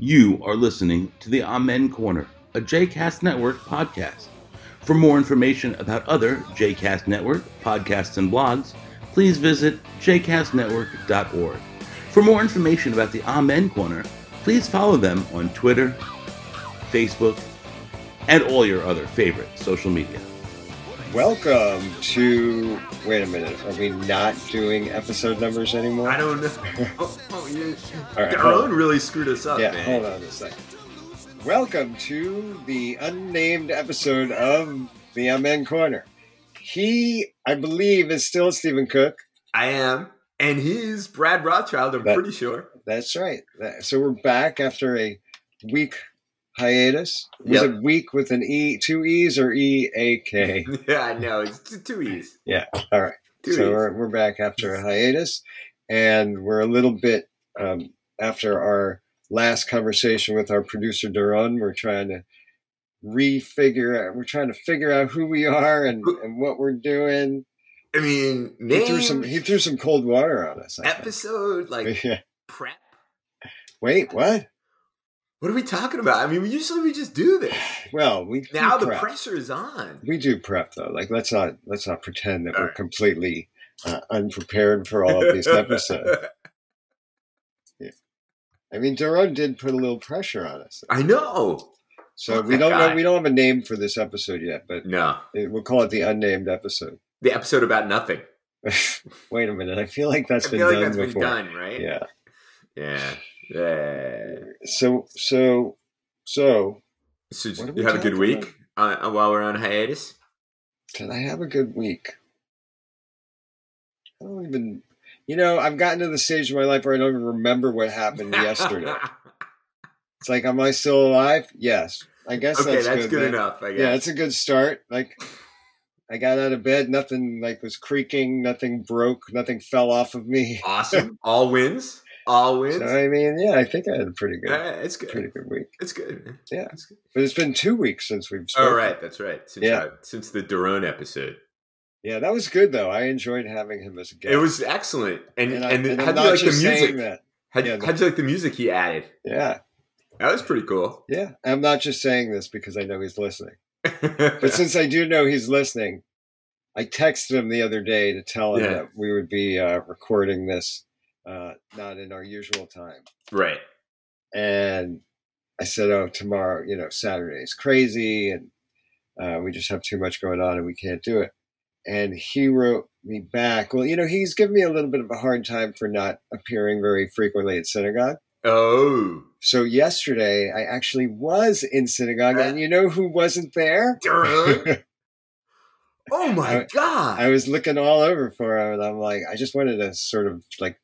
You are listening to the Amen Corner, a JCast Network podcast. For more information about other JCast Network podcasts and blogs, please visit jcastnetwork.org. For more information about the Amen Corner, please follow them on Twitter, Facebook, and all your other favorite social media. Welcome to. Wait a minute. Are we not doing episode numbers anymore? I don't know. Oh, oh, yeah. All right, Darone hold on. really screwed us up, yeah, man. hold on a second. Welcome to the unnamed episode of the Amen Corner. He, I believe, is still Steven Cook. I am, and he's Brad Rothschild. I'm That- pretty sure. That's right. That- So we're back after a week hiatus. Was Yep. it week with an E, two E's or E A K? yeah, I know. It's two E's. Yeah. All right. Two so E's. we're, we're back after a hiatus and we're a little bit um, after our last conversation with our producer Darone we're trying to refigure out we're trying to figure out who we are and, and what we're doing I mean, he threw some he threw some cold water on us I think. episode like Yeah. prep. wait what What are we talking about? I mean, we usually we just do this. well we Now the prep. pressure is on. we do prep though like let's not let's not pretend that All we're right. completely uh, unprepared for all of these episodes yeah. i mean Darone did put a little pressure on us I know. So we don't know. We don't have a name for this episode yet, but No, it, we'll call it the unnamed episode. the episode about nothing. Wait a minute. I feel like that's I been feel done like that's before. been done, right? Yeah. yeah, yeah. So so so So What are we you have a good week uh, while we're on hiatus. did I have a good week? I don't even. You know, I've gotten to the stage of my life where I don't even remember what happened yesterday. It's like, am I still alive? Yes. I guess okay, that's, that's, good. good, enough. I guess. Yeah, it's a good start. Like, I got out of bed. Nothing like was creaking. Nothing broke. Nothing fell off of me. awesome. All wins. All wins. So I mean, yeah, I think I had a pretty good, Yeah, it's good. pretty good week. It's good. man. Yeah. It's good. But it's been two weeks since we've. All Spoken. right, that's right. Since, Yeah. uh, since the Darone episode, Yeah, that was good though. I enjoyed having him as a guest. it was excellent. And and, I, and how do you like the music? that. How Yeah, how'd you like the music he added? Yeah, That was pretty cool. yeah. I'm not just saying this because I know he's listening, but since I do know he's listening, I texted him the other day to tell him Yeah. that we would be uh, recording this uh, not in our usual time, right. and I said, "Oh, tomorrow, you know, Saturday is crazy, and uh, we just have too much going on, and we can't do it." And he wrote me back. Well, you know, he's given me a little bit of a hard time for not appearing very frequently at synagogue. Oh, So yesterday, I actually was in synagogue, and you know who wasn't there? Oh my I- god. I was looking all over for him, and I'm like, I just wanted to sort of like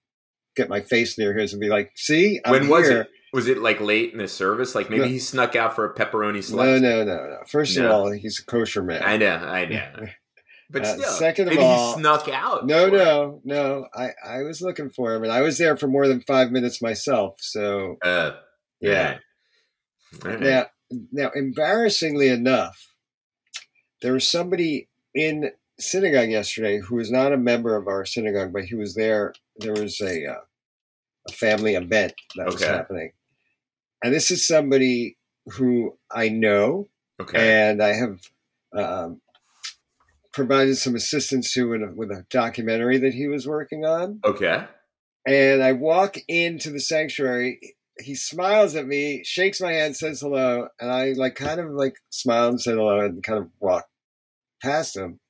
get my face near his and be like, "See, I'm when was here." it? Was it like late in the service? Like maybe No. he snuck out for a pepperoni slice. no, no, no. no. First of all, he's a kosher man. I know, I know. But Uh, still, second of maybe all- he snuck out. No, no, no. I, I was looking for him, and I was there for more than five minutes myself. So Uh, yeah. Right. Now, now, embarrassingly enough, there was somebody in synagogue yesterday who was not a member of our synagogue, but he was there. There was a uh, a family event that was happening, and this is somebody who I know, Okay. and I have um, provided some assistance to in a, with a documentary that he was working on. Okay. And I walk into the sanctuary. He smiles at me, shakes my hand, says hello, and I like kind of like smiled and said hello and kind of walked past him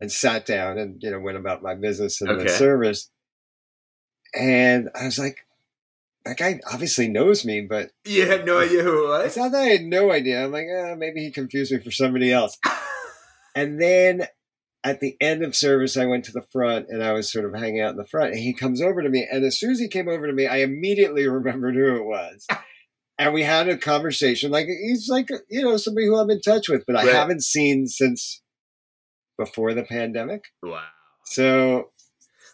and sat down and you know went about my business in the service. And I was like, that guy obviously knows me, but You had no idea who it was. it's not that I had no idea. I'm like, eh, maybe he confused me for somebody else. And then at the end of service, I went to the front and I was sort of hanging out in the front. And he comes over to me. And as soon as he came over to me, I immediately remembered who it was. And we had a conversation. Like, he's like, you know, somebody who I'm in touch with, but I Right. haven't seen since before the pandemic. Wow. So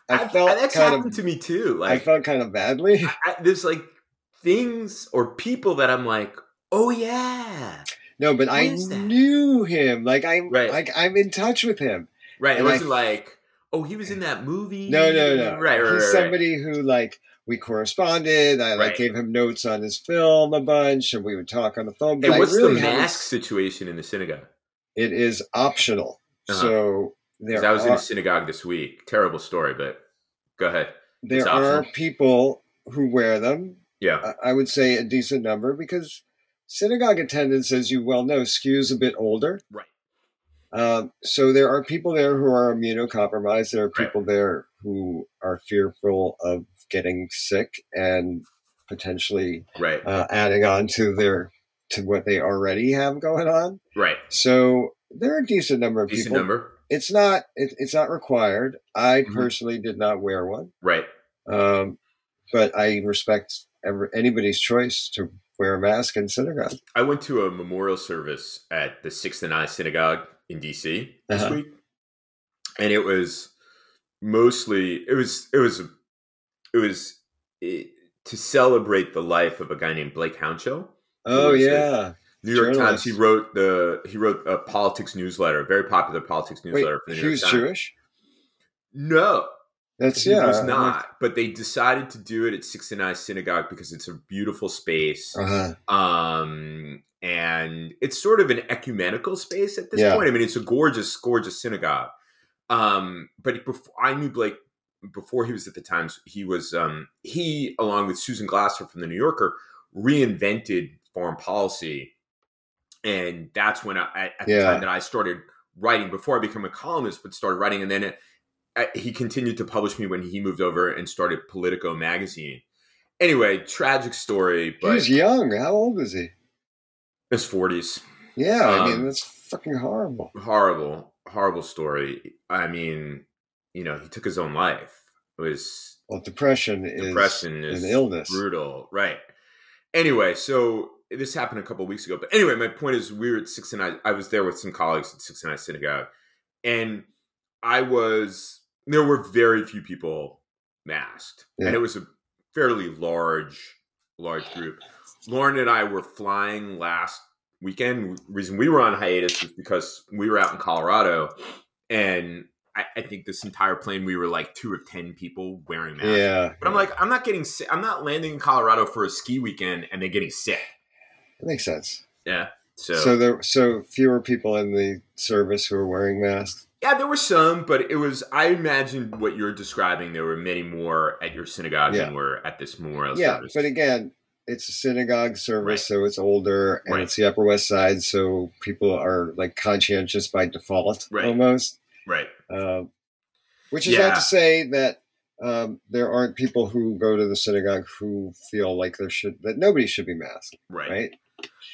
I I've- felt that's happened of, to me too. Like, I felt kind of badly. I, I, there's like things or people that I'm like, oh yeah, No, but What I knew him. Like I'm Right. like I'm in touch with him. right. It And I wasn't like, Oh, he was in that movie. No, no, no. Right, right, He's right, somebody who like we corresponded. I like gave him notes on his film a bunch, and we would talk on the phone. But I what's really the mask situation in the synagogue? It is optional. Uh-huh. So there I was in a synagogue this week. Terrible story, but go ahead. there it's are optional. people who wear them. Yeah, I- would say a decent number because synagogue attendance, as you well know, skews a bit older. Right. Um, so there are people there who are immunocompromised. There are Right. people there who are fearful of getting sick and potentially right, uh, adding on to their to what they already have going on. right. So there are a decent number of Decent people. number. It's not it, it's not required. I Mhm. personally did not wear one, Right. um, but I respect every, anybody's choice to wear a mask in synagogue. I went to a memorial service at the Sixth and I Synagogue in DC this Uh-huh. week, and it was mostly it was it was it was it, to celebrate the life of a guy named Blake Hounshell. Oh yeah, New York Journalist. Times. He wrote the he wrote a politics newsletter, a very popular politics wait, newsletter for the he New York was Times. Jewish. No, That's he yeah, was not. But they decided to do it at Sixth and I Synagogue because it's a beautiful space. Uh-huh. um and it's sort of an ecumenical space at this Yeah. point i mean it's a gorgeous gorgeous synagogue um but before i knew blake before he was at the times he was um he along with susan glasser from the new yorker reinvented foreign policy and that's when i at the Yeah. time that i started writing before i became a columnist but started writing and then it, uh, he continued to publish me when he moved over and started politico magazine anyway tragic story He but was young. How old was he? his 40s Yeah, I mean Um, that's fucking horrible. horrible horrible story i mean you know he took his own life it was Well, depression is depression is an illness. brutal right anyway so this happened a couple weeks ago but anyway my point is we were at six and i i was there with some colleagues at six and i synagogue and i was there were very few people masked Yeah. and it was a fairly large large group lauren and i were flying last weekend reason we were on hiatus was because we were out in colorado and I, I think this entire plane we were like two of ten people wearing masks Yeah, but I'm like, I'm not getting sick. I'm not landing in Colorado for a ski weekend and then getting sick. That makes sense. Yeah. So, So there, so fewer people in the service who are wearing masks. yeah, there were some, but it was. I imagine what you're describing. There were many more at your synagogue Yeah. than were at this memorial Yeah, service. but again, it's a synagogue service, Right. so it's older and Right. it's the Upper West Side, so people are like conscientious by default Right. almost. right. Um, which is Yeah. not to say that um, there aren't people who go to the synagogue who feel like there should that nobody should be masked, Right. right?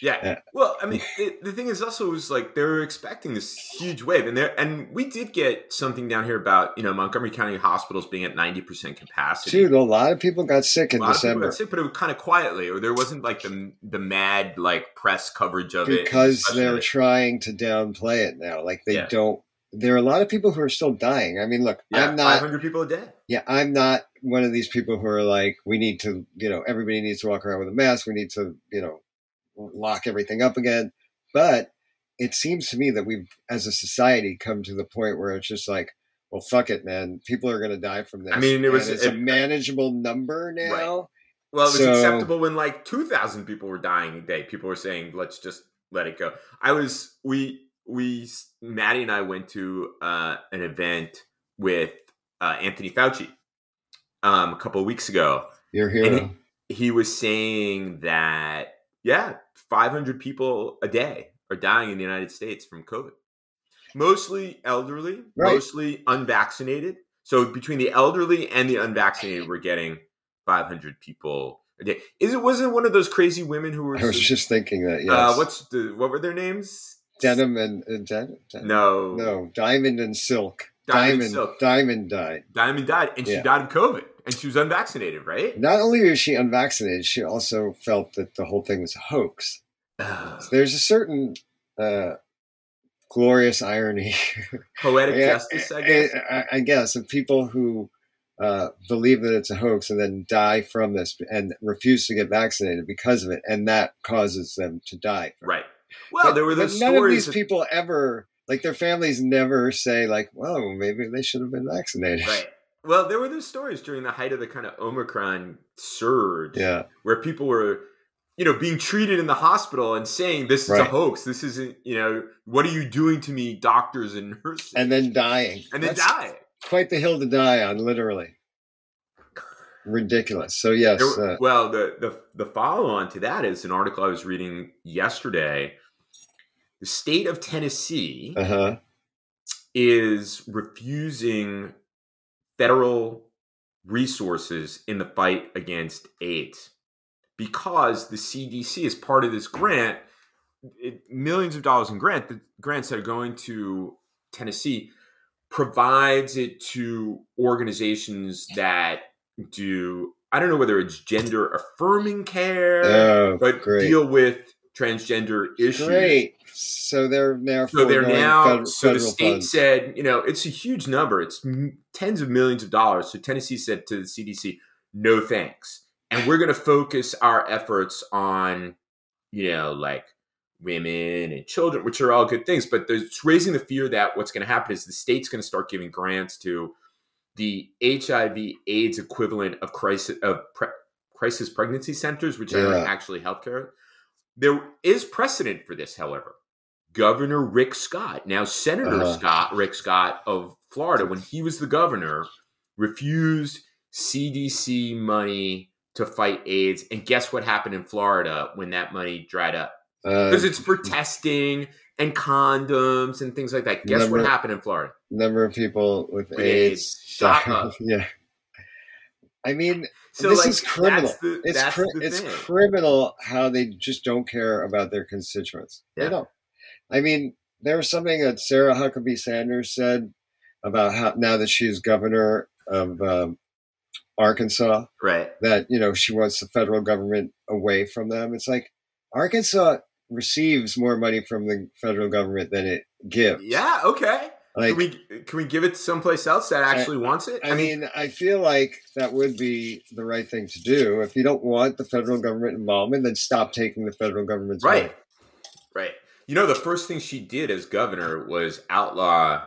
Yeah. Yeah. Well, I mean, it, the thing is also is like they were expecting this huge wave, and there, and we did get something down here about you know Montgomery County hospitals being at ninety percent capacity. Dude, a lot of people got sick in A lot of December got sick, but it was kind of quietly, or there wasn't like the the mad like press coverage of it because they're trying to downplay it now. Like they Yeah. don't. There are a lot of people who are still dying. I mean, look, yeah, I'm not. five hundred people a day. yeah, I'm not one of these people who are like, we need to, you know, everybody needs to walk around with a mask. We need to, you know, lock everything up again. But it seems to me that we've, as a society, come to the point where it's just like, well, fuck it, man. People are going to die from this. I mean, it was- it's a manageable number now. Well, it was So- acceptable when like two thousand people were dying a day. People were saying, "Let's just let it go." I was we we Maddie and I went to uh, an event with uh, Anthony Fauci um, a couple of weeks ago. Your hero. He was saying that yeah, five hundred people a day are dying in the United States from COVID. Mostly elderly, Right. mostly unvaccinated. So between the elderly and the unvaccinated, we're getting 500 people a day. Is it wasn't one of those crazy women who were I was just thinking that, yes. uh, what's the what were their names? Denim and, and den- den- No, no, diamond and silk. Diamond Diamond, Silk. diamond died. Diamond died, and she died of COVID, and she was unvaccinated, right? Not only was she unvaccinated, she also felt that the whole thing was a hoax. There's a certain uh, glorious irony, Poetic justice, I guess. I, I guess, of people who uh, believe that it's a hoax and then die from this and refuse to get vaccinated because of it, and that causes them to die. right. Well, But- there were but those none of these that- people ever like their families never say like, "Well, maybe they should have been vaccinated." Right. Well, there were those stories during the height of the kind of Omicron surge, Yeah. where people were, you know, being treated in the hospital and saying, "This is a hoax. This isn't, you know, what are you doing to me, doctors and nurses?" And then dying. and then That's die. Quite the hill to die on, literally. Ridiculous. So yes, There- uh, well, the the the follow on to that is an article I was reading yesterday. The state of Tennessee uh huh. is refusing federal resources in the fight against AIDS because the CDC is part of this grant, it, millions of dollars in grant, the grants that are going to Tennessee provides it to organizations that do I don't know whether it's gender affirming care, Oh, but great. deal with transgender issues. Great. So they're now So they're now. fed- so the state funds. said, you know, it's a huge number. It's m- tens of millions of dollars. So Tennessee said to the CDC, no thanks, and we're going to focus our efforts on, you know, like women and children, which are all good things. But there's raising the fear that what's going to happen is the state's going to start giving grants to the HIV/AIDS equivalent of crisis of pre- crisis pregnancy centers, which are Yeah. actually healthcare. There is precedent for this, however. Governor Rick Scott, now Senator Uh-huh. Scott, Rick Scott of Florida, when he was the governor, refused CDC money to fight AIDS. And guess what happened in Florida when that money dried up? Uh, Because it's for testing and condoms and things like that. Guess what happened in Florida? number of people with, With AIDS. AIDS yeah. I mean, So this like, is criminal. The, it's cri- it's criminal how they just don't care about their constituents. Yeah. They don't. I mean, there was something that Sarah Huckabee Sanders said about how now that she's governor of um, Arkansas, right. that you know she wants the federal government away from them. It's like Arkansas receives more money from the federal government than it gives. Yeah. Okay. Like can we can we give it to someplace else that actually wants it? I mean, I feel like that would be the right thing to do. If you don't want the federal government involvement, then stop taking the federal government's right, money. right. You know, the first thing she did as governor was outlaw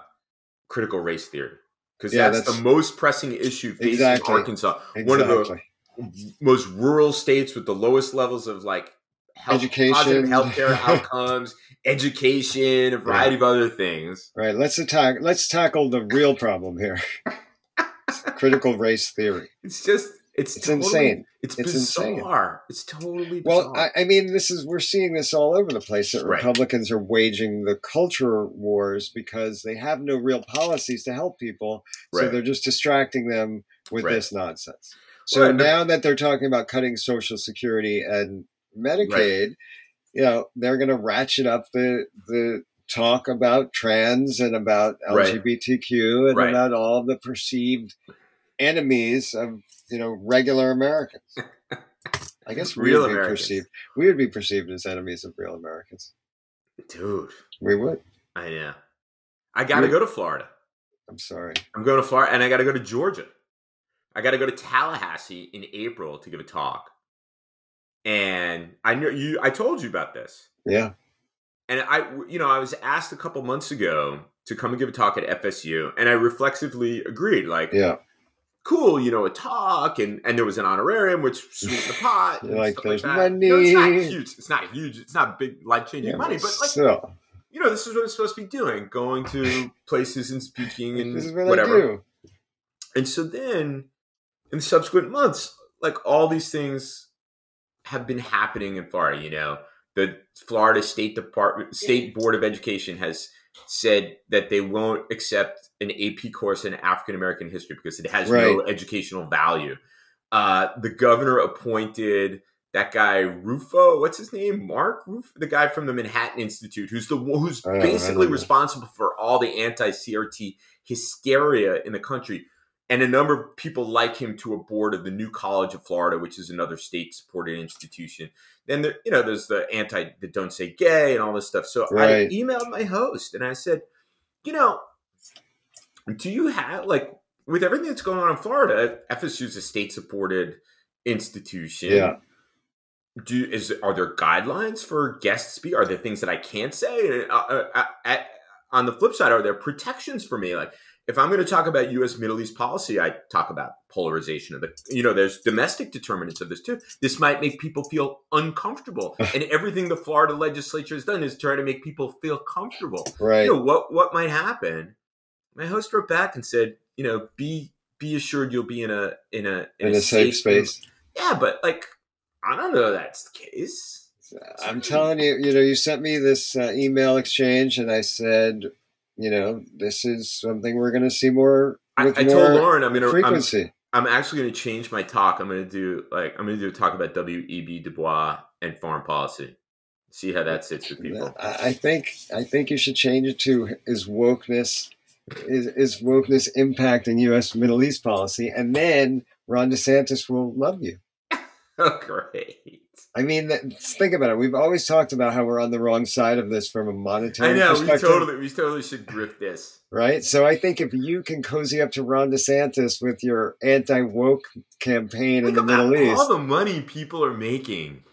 critical race theory because Yeah, that's, that's- the most pressing issue facing Exactly. Arkansas, one of the most rural states with the lowest levels of like health, Education. positive healthcare outcomes, education, a variety of other things. Right. Let's attack. Let's tackle the real problem here. Critical race theory. It's just it's It's totally- insane. It's, It's insane. bizarre. It's totally bizarre. Well, I, I mean, this is we're seeing this all over the place. That Right. Republicans are waging the culture wars because they have no real policies to help people, so they're just distracting them with Right. this nonsense. So Right, now that they're talking about cutting Social Security and Medicaid, you know, they're going to ratchet up the the talk about trans and about Right. LGBTQ and Right. about all the perceived enemies of you know regular Americans. I guess we Real would be Americans. perceived. We would be perceived as enemies of real Americans. dude, We would. I know. I got to go to Florida. I'm sorry. I'm going to Florida, and I got to go to Georgia. I got to go to Tallahassee in April to give a talk. And I know you. I told you about this. Yeah. And I, you know, I was asked a couple months ago to come and give a talk at FSU, and I reflexively agreed. Like, Yeah. cool, you know, a talk, and and there was an honorarium, which sweetened the pot. Like, "There's that. You know, it's not huge. It's not huge. It's not big, life changing yeah money, but like, so you know, this is what I'm supposed to be doing: going to places and speaking and what whatever. And so then, in subsequent months, like all these things have been happening in Florida. You know, the Florida State Department, State Board of Education has said that they won't accept an AP course in African American history because it has no educational value. Uh, the governor appointed that guy Rufo. What's his name? Mark Rufo, the guy from the Manhattan Institute, who's the who's I don't- I basically know. responsible for all the anti-CRT hysteria in the country and a number of people like him to a board of the New College of Florida, which is another state-supported institution. Then there, you know, there's the anti, the don't say gay, and all this stuff. So I emailed my host and I said, you know, do you have like with everything that's going on in Florida? FSU is a state-supported institution. Yeah. Do is are there guidelines for guest speak? Are there things that I can't say? Uh, uh, uh, uh, on the flip side, are there protections for me? Like, if I'm going to talk about U.S. Middle East policy, I talk about polarization of the, you know, there's domestic determinants of this too. This might make people feel uncomfortable, and everything the Florida legislature has done is try to make people feel comfortable. Right. You know what what might happen? My host wrote back and said, you know, be be assured you'll be in a in a in, a, safe space. Yeah, but like, I don't know that's the case. I'm telling you, you know, you sent me this uh, email exchange, and I said, you know, this is something we're going to see more I, with I more told Lauren I'm gonna I'm, frequency. I'm actually going to change my talk. I'm going to do like I'm going to do a talk about W. E. B. Du Bois and foreign policy. See how that sits with people. I I think I think you should change it to is wokeness is, is wokeness impacting U.S. Middle East policy, and then Ron DeSantis will love you. Oh, great. I mean, think about it. We've always talked about how we're on the wrong side of this from a monetary I know we totally we totally should grift this. right? So I think if you can cozy up to Ron DeSantis with your anti woke campaign in the Middle East, all the money people are making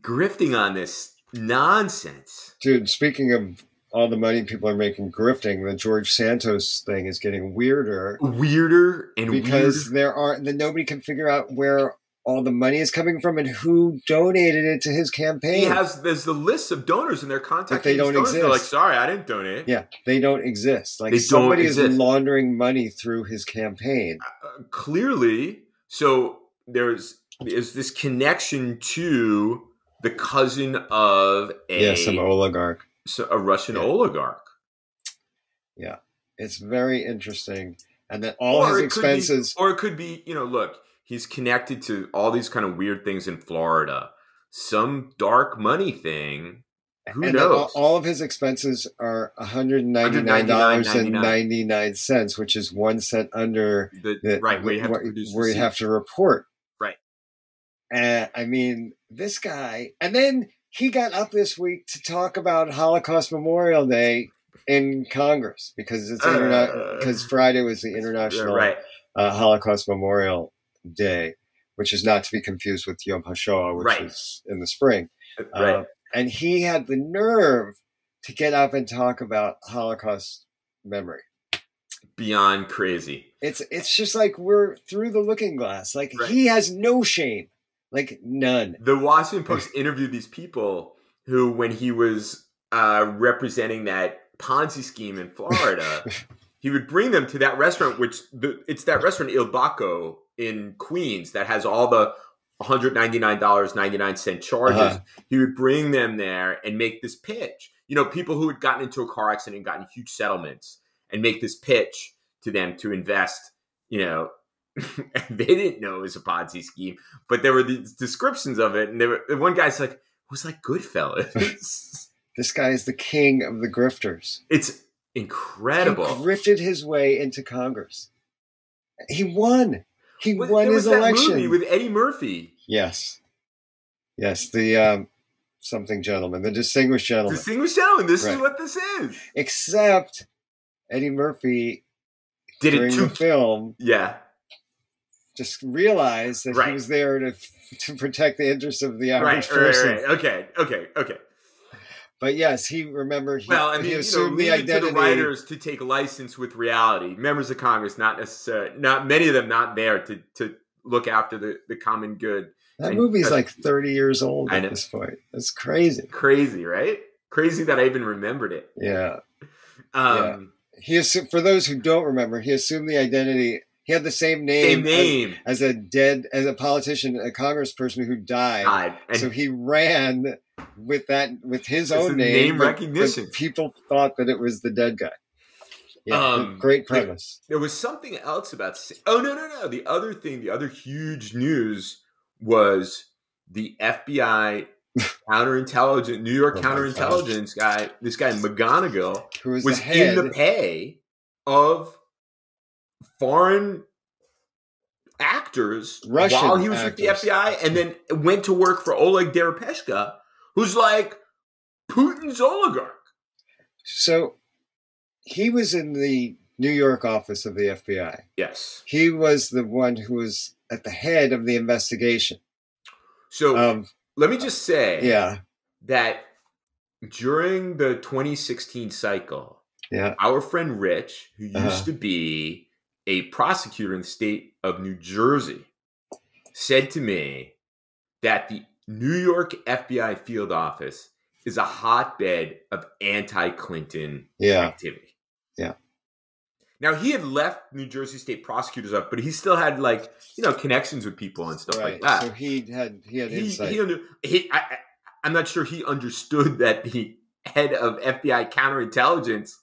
grifting on this nonsense. dude. Speaking of all the money people are making grifting, the George Santos thing is getting weirder Weirder and because weirder. there are that nobody can figure out where all the money is coming from and who donated it to his campaign. He has there's the list of donors and they're contacting But they don't donors. They're like, sorry, I didn't donate. yeah, they don't exist. Like They somebody is laundering money through his campaign. Uh, clearly, so there's is this connection to the cousin of a yeah, some oligarch. so- a Russian Yeah. oligarch. Yeah, it's very interesting, and then all Or his could be- expenses. or it could be, you know, look, he's connected to all these kind of weird things in Florida. Some dark money thing. Who and knows? all of his expenses are one hundred ninety nine dollars and ninety nine cents, which is one cent under The, the, right, where you have to where you have to report. Right. And I mean, this guy, and then he got up this week to talk about Holocaust Memorial Day in Congress because it's Uh, because Friday was the International right. uh, Holocaust Memorial Day, which is not to be confused with Yom HaShoah, which Right. is in the spring. Right. Uh, and he had the nerve to get up and talk about Holocaust memory. Beyond crazy. It's it's just like we're through the looking glass. Like Right. he has no shame, like none. The Washington Post interviewed these people who, when he was uh, representing that Ponzi scheme in Florida, he would bring them to that restaurant, which the, it's that restaurant Il Bacco in Queens that has all the $199.99 charges. Uh-huh. He would bring them there and make this pitch. You know, people who had gotten into a car accident and gotten huge settlements and make this pitch to them to invest, you know. they didn't know it was a Ponzi scheme, but there were these descriptions of it, and there were, and one guy's like, "It was like Goodfellas." This guy is the king of the grifters. it's incredible. He grifted his way into Congress. He won. He won his election. with Eddie Murphy, yes, yes. The um, something gentleman, the distinguished gentleman. Distinguished Gentleman. This is what this is. Except Eddie Murphy Did it the film Yeah, just realized that he was there to to protect the interests of the right, average right, right, person. right. Okay, okay, okay. But yes, he remember he, Well, I he mean, you know, assumed the it to the writers to take license with reality. Members of Congress, not necessarily, not many of them, not there to to look after the the common good. that and- movie's like thirty years old at this point. That's crazy. Crazy, right? Crazy that I even remembered it. Yeah, Um, he assumed, for those who don't remember, he assumed the identity. He had the same name, Same name. As, as a dead as a politician, a congressperson who died. And so he ran with that with his It's own name. name recognition. people thought that it was the dead guy. Yeah, Um, great premise. there was something else about. Oh no, no, no! The other thing, the other huge news was the FBI counterintelligence, New York Oh counterintelligence guy. This guy McGonigal Who was, was the in the pay of foreign actors Russian while he was actors. with the FBI, and then went to work for Oleg Deripaska, who's like Putin's oligarch. So he was in the New York office of the FBI. Yes. He was the one who was at the head of the investigation. So Um, let me just say, yeah, that during the 2016 cycle, Yeah. Our friend Rich, who used Uh-huh. to be a prosecutor in the state of New Jersey, said to me that the New York FBI field office is a hotbed of anti-Clinton Yeah. activity. Yeah. Now he had left New Jersey State prosecutors up, but he still had like you know connections with people and stuff Right. like that. So he had he had he, insight. he, under, he I, I'm not sure he understood that the head of FBI counterintelligence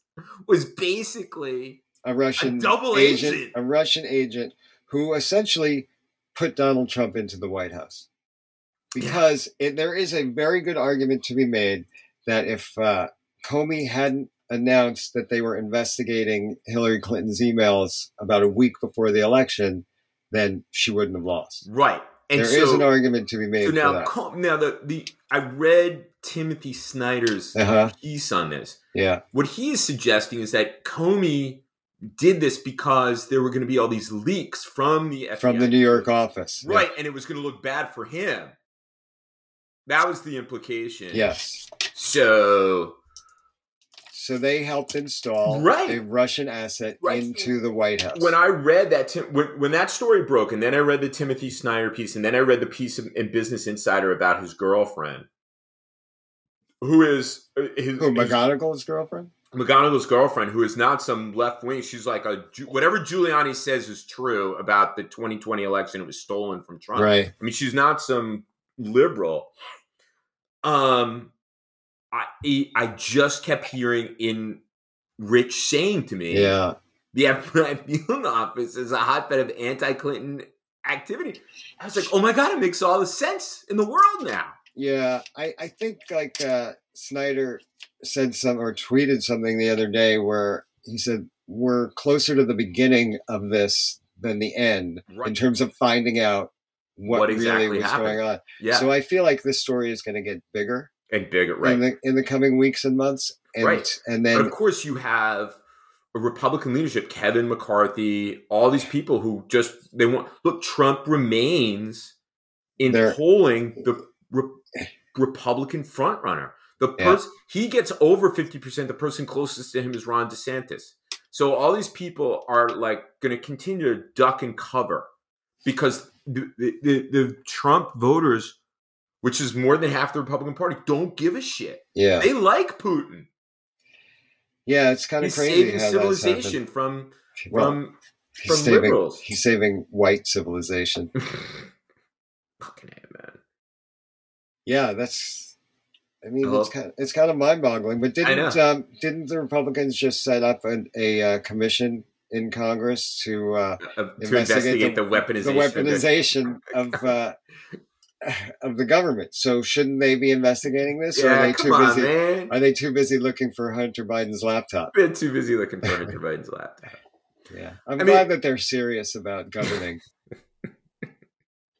was basically a Russian double agent, agent. a Russian agent who essentially put Donald Trump into the White House. Because it, there is a very good argument to be made that if uh, Comey hadn't announced that they were investigating Hillary Clinton's emails about a week before the election, then she wouldn't have lost. right. And There so, is an argument to be made so now, that. now the the I read Timothy Snyder's Uh-huh. piece on this. Yeah, What he is suggesting is that Comey did this because there were going to be all these leaks from the FBI. from the New York office. Yeah. Right, and it was going to look bad for him. That was the implication. Yes. So So they helped install Right. a Russian asset Right. into the White House. when I read that, Tim, when, when that story broke, and then I read the Timothy Snyder piece, and then I read the piece in, in Business Insider about his girlfriend, who is uh, his, Who, his McGonigal's girlfriend? McGonigal's girlfriend, who is not some left wing. She's like a whatever Giuliani says is true about the 2020 election. It was stolen from Trump. Right. I mean, she's not some liberal. Um, I I just kept hearing in Rich saying to me, Yeah. the FBI field office is a hotbed of anti-Clinton activity. I was like, oh my god, it makes all the sense in the world now. Yeah. I, I think like uh, Snyder said some or tweeted something the other day where he said, We're closer to the beginning of this than the end in terms of finding out what, What exactly really was happened. going on. Yeah, So I feel like this story is going to get bigger and bigger, right? in the in the coming weeks and months. And Right. and but then of course, you have a Republican leadership, Kevin McCarthy, all these people who just they want look. Trump remains in polling the re- Republican frontrunner. The Yeah. person he gets over fifty percent. The person closest to him is Ron DeSantis. So all these people are like going to continue to duck and cover because the, the, the, Trump voters, which is more than half the Republican Party, don't give a shit. yeah. They like Putin. Yeah, it's kind of He's crazy saving civilization from Well, from he's from saving, liberals. He's saving white civilization. fucking A, man. Yeah, that's. I mean, it's kind of, it's kind of mind boggling. But didn't um, didn't the Republicans just set up an, a uh, commission in Congress to uh, Uh, to Investigate investigate the, the weaponization. the weaponization of uh, of the government? So shouldn't they be investigating this, or are yeah, they come too on, busy? man. Are they too busy looking for Hunter Biden's laptop? Been too busy looking for Hunter Biden's laptop. Yeah, I'm I glad mean- that they're serious about governing.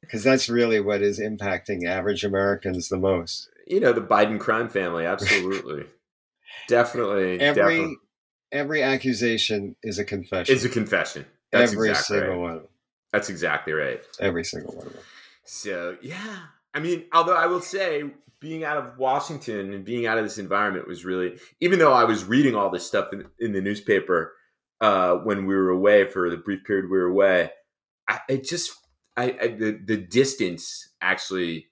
Because that's really what is impacting average Americans the most. You know, the Biden crime family, absolutely. definitely. Every definitely. Every accusation is a confession. It's a confession. That's every exactly single right. one. That's exactly right. Every single one of them. So yeah, I mean, although I will say, being out of Washington and being out of this environment was really, even though I was reading all this stuff in, in the newspaper uh, when we were away for the brief period we were away, I it just, I, I the the distance actually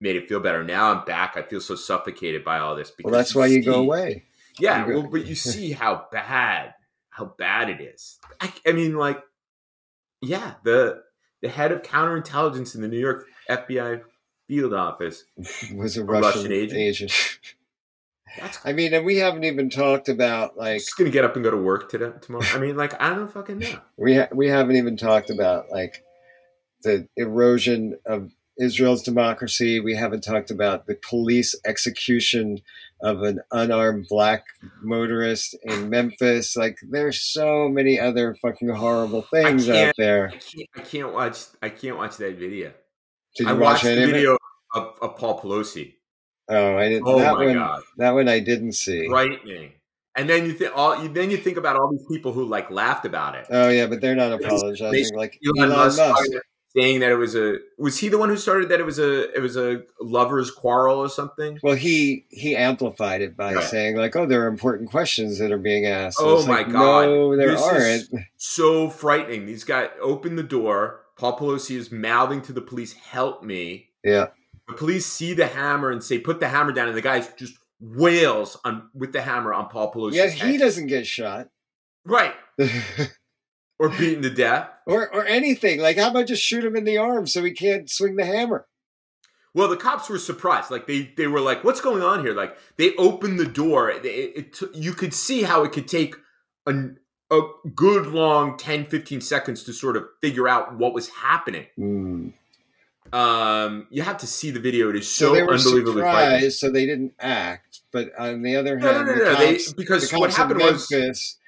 made it feel better. Now I'm back. I feel so suffocated by all this. Well, that's why you go away. Yeah, well, but you see how bad, how bad it is. I, I mean, like, yeah, the the head of counterintelligence in the New York FBI field office. Was a Russian Russian, agent? agent. That's I mean, and we haven't even talked about like just gonna get up and go to work today tomorrow. I mean, like, I don't fucking know. we ha- we haven't even talked about like the erosion of Israel's democracy. We haven't talked about the police execution of an unarmed black motorist in Memphis. Like, there's so many other fucking horrible things out there. I can't, I can't watch. I can't watch that video. Did I you watch watched the video of, of Paul Pelosi. Oh, I didn't. Oh that my one, god, that one I didn't see. frightening. And then you think all. Then you think about all these people who like laughed about it. Oh yeah, but they're not They- apologizing. like Elon, Elon, Musk, Musk. Saying that it was a was he the one who started that it was a it was a lovers quarrel or something? Well, he he amplified it by Right. saying like, "Oh, there are important questions that are being asked." And Oh my like, God. No, there This aren't. So frightening. These guys open the door. Paul Pelosi is mouthing to the police, "Help me!" Yeah, The police see the hammer and say, "Put the hammer down," and the guy just wails on with the hammer on Paul pelosi yeah. head. He doesn't get shot, right or beaten to death. or or anything. Like, how about just shoot him in the arm so he can't swing the hammer? Well, the cops were surprised. Like they they were like, "What's going on here?" Like they opened the door. It, it, it you could see how it could take an, a good long 10 15 seconds to sort of figure out what was happening. Hmm. Um, you have to see the video. It is So, so, they were unbelievably frightening. surprised, so they didn't act. But on the other hand, no, no, no. They, because the what cops happened was no,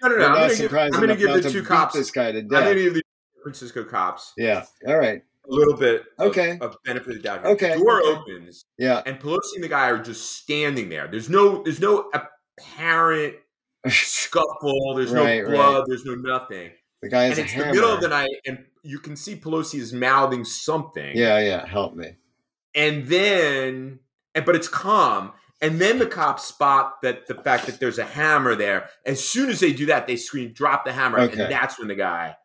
no, no. I'm going to give, I'm gonna give the two cops. this guy to I'm going to give the Francisco cops Yeah. All right. a little bit Okay. of benefit of the doubt. Okay, The door okay. opens Yeah. and Pelosi and the guy are just standing there. There's no there's no apparent scuffle. There's Right, no right. blood. There's no nothing. The guy and it's hammer. the middle of the night, and you can see Pelosi is mouthing something. Yeah, yeah. Help me. And then, and, but it's calm. And then the cops spot that the fact that there's a hammer there. As soon as they do that, they scream, "Drop the hammer!" Okay. And that's when the guy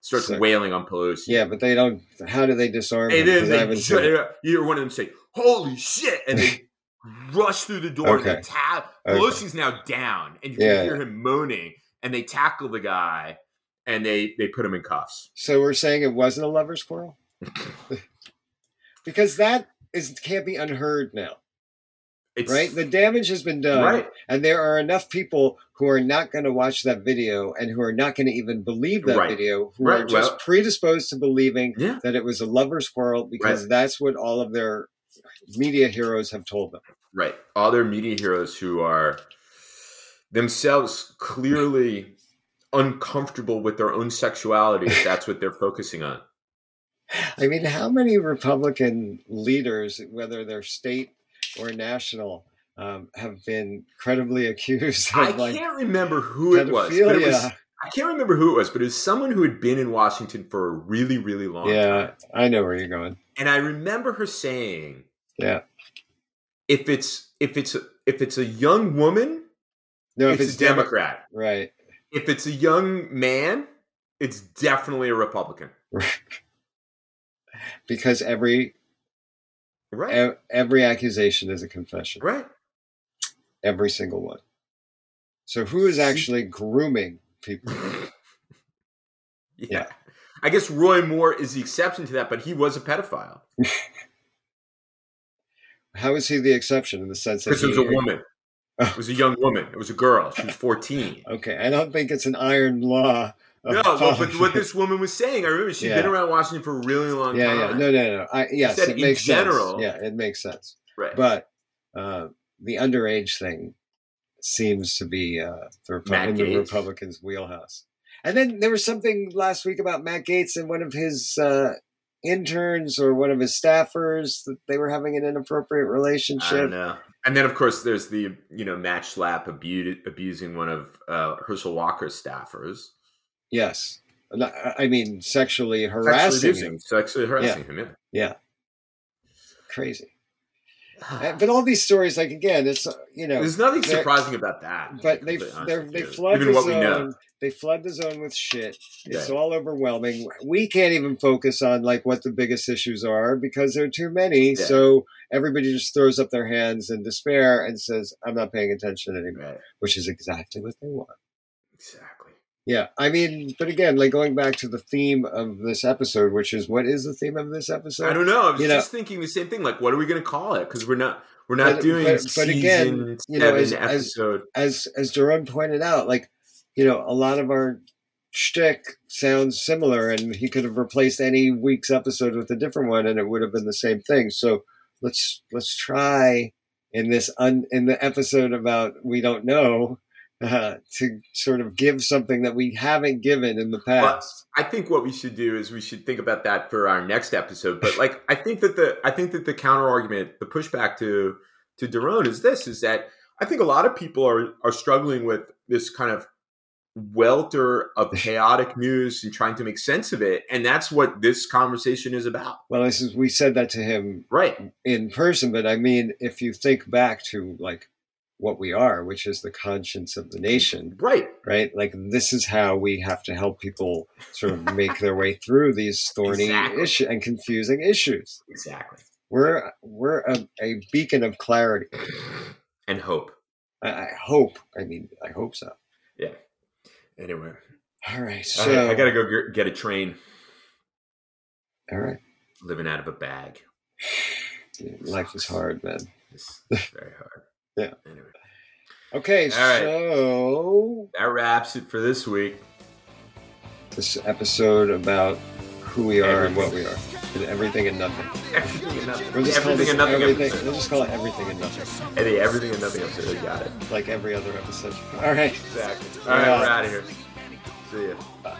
starts So- wailing on Pelosi. Yeah, but they don't. How do they disarm him? And then 'Cause I they, haven't seen you hear one of them say, "Holy shit!" and they rush through the door. And Okay. they tap. Okay. Pelosi's now down, and you Yeah, can hear him moaning. And they tackle the guy, and they they put him in cuffs. So we're saying it wasn't a lover's quarrel because that is can't be unheard now, It's right? The damage has been done, right. and there are enough people who are not going to watch that video and who are not going to even believe that Right. video, who are just well- predisposed to believing Yeah. that it was a lover's quarrel because that's what all of their media heroes have told them. Right. Other media heroes who are themselves clearly uncomfortable with their own sexuality if that's what they're focusing on. I mean, how many Republican leaders, whether they're state or national, um, have been credibly accused I like can't remember who it was, but it was. I can't remember who it was, but it was someone who had been in Washington for a really, really long Yeah, time. I know where you're going. And I remember her saying, Yeah. if it's if it's a, if it's a young woman, No, it's, if it's a Democrat. right? If it's a young man, it's definitely a Republican. Because every Right. e- every accusation is a confession. right. Every single one. So who is actually grooming people? yeah. Yeah. I guess Roy Moore is the exception to that, but he was a pedophile How is he the exception in the sense that it was a woman. It was a young woman. It was a girl. She was 14. Okay, I don't think it's an iron law. No, well, but what this woman was saying, I remember she'd Yeah. been around Washington for a really long yeah, time. yeah, yeah. no, no, no. I, yes, said it in makes general- sense. Yeah, it makes sense. Right. But uh, the underage thing seems to be uh, the, the Republicans' wheelhouse. And then there was something last week about Matt Gaetz and one of his uh, interns or one of his staffers that they were having an inappropriate I relationship. know. And then, of course, there's the you know Matt Schlapp abu- abusing one of uh, Herschel Walker's staffers, Yes, I mean sexually sexually harassing abusing, him. sexually harassing him. Yeah. Yeah, crazy. And- But all these stories, like again, it's uh, you know, There's nothing surprising about that. but they completely they're, with they flood even the what we know. zone. They flood the zone with shit. It's Yeah. all overwhelming. We can't even focus on like what the biggest issues are because there are too many. Yeah. So everybody just throws up their hands in despair and says, "I'm not paying attention anymore," Right. which is exactly what they want. Exactly. Yeah, I mean, but again, like going back to the theme of this episode, which is what is the theme of this episode? I don't know. I was you know- just thinking the same thing. Like, what are we going to call it? Because we're not we're not But- doing but- but season again, you know, as- as- episode. as as Darone pointed out, like you know, a lot of our shtick sounds similar, and he could have replaced any week's episode with a different one, and it would have been the same thing. So let's let's try in this un, in the episode about we don't know uh, to sort of give something that we haven't given in the past. I think what we should do is we should think about that for our next episode. But like, I think that the I think that the counter argument, the pushback to to Darone is this: is that I think a lot of people are are struggling with this kind of welter of chaotic news and trying to make sense of it. And that's what this conversation is about. Well, this is we said that to him Right. in person, but I mean, if you think back to like what we are, which is the conscience of the nation, Right. right? Like this is how we have to help people sort of make their way through these thorny Exactly. issue and confusing issues. Exactly. We're we're a, a beacon of clarity. And hope. I, I hope. I mean, I hope so. Yeah. Anyway, All right. I- So I, gotta go get a train. all right. Living out of a bag. Yeah, life is hard, man. It's very hard. Yeah. Anyway, Okay, All right. so that wraps it for this week. this episode about who we are and what we are, and everything and nothing. Everything and nothing. We'll just call everything this and nothing. episode. We'll just call it everything and nothing, Eddie, everything and nothing episode. You got it. like every other episode. All right. Exactly. All right, we're uh, out of here. See ya. Bye.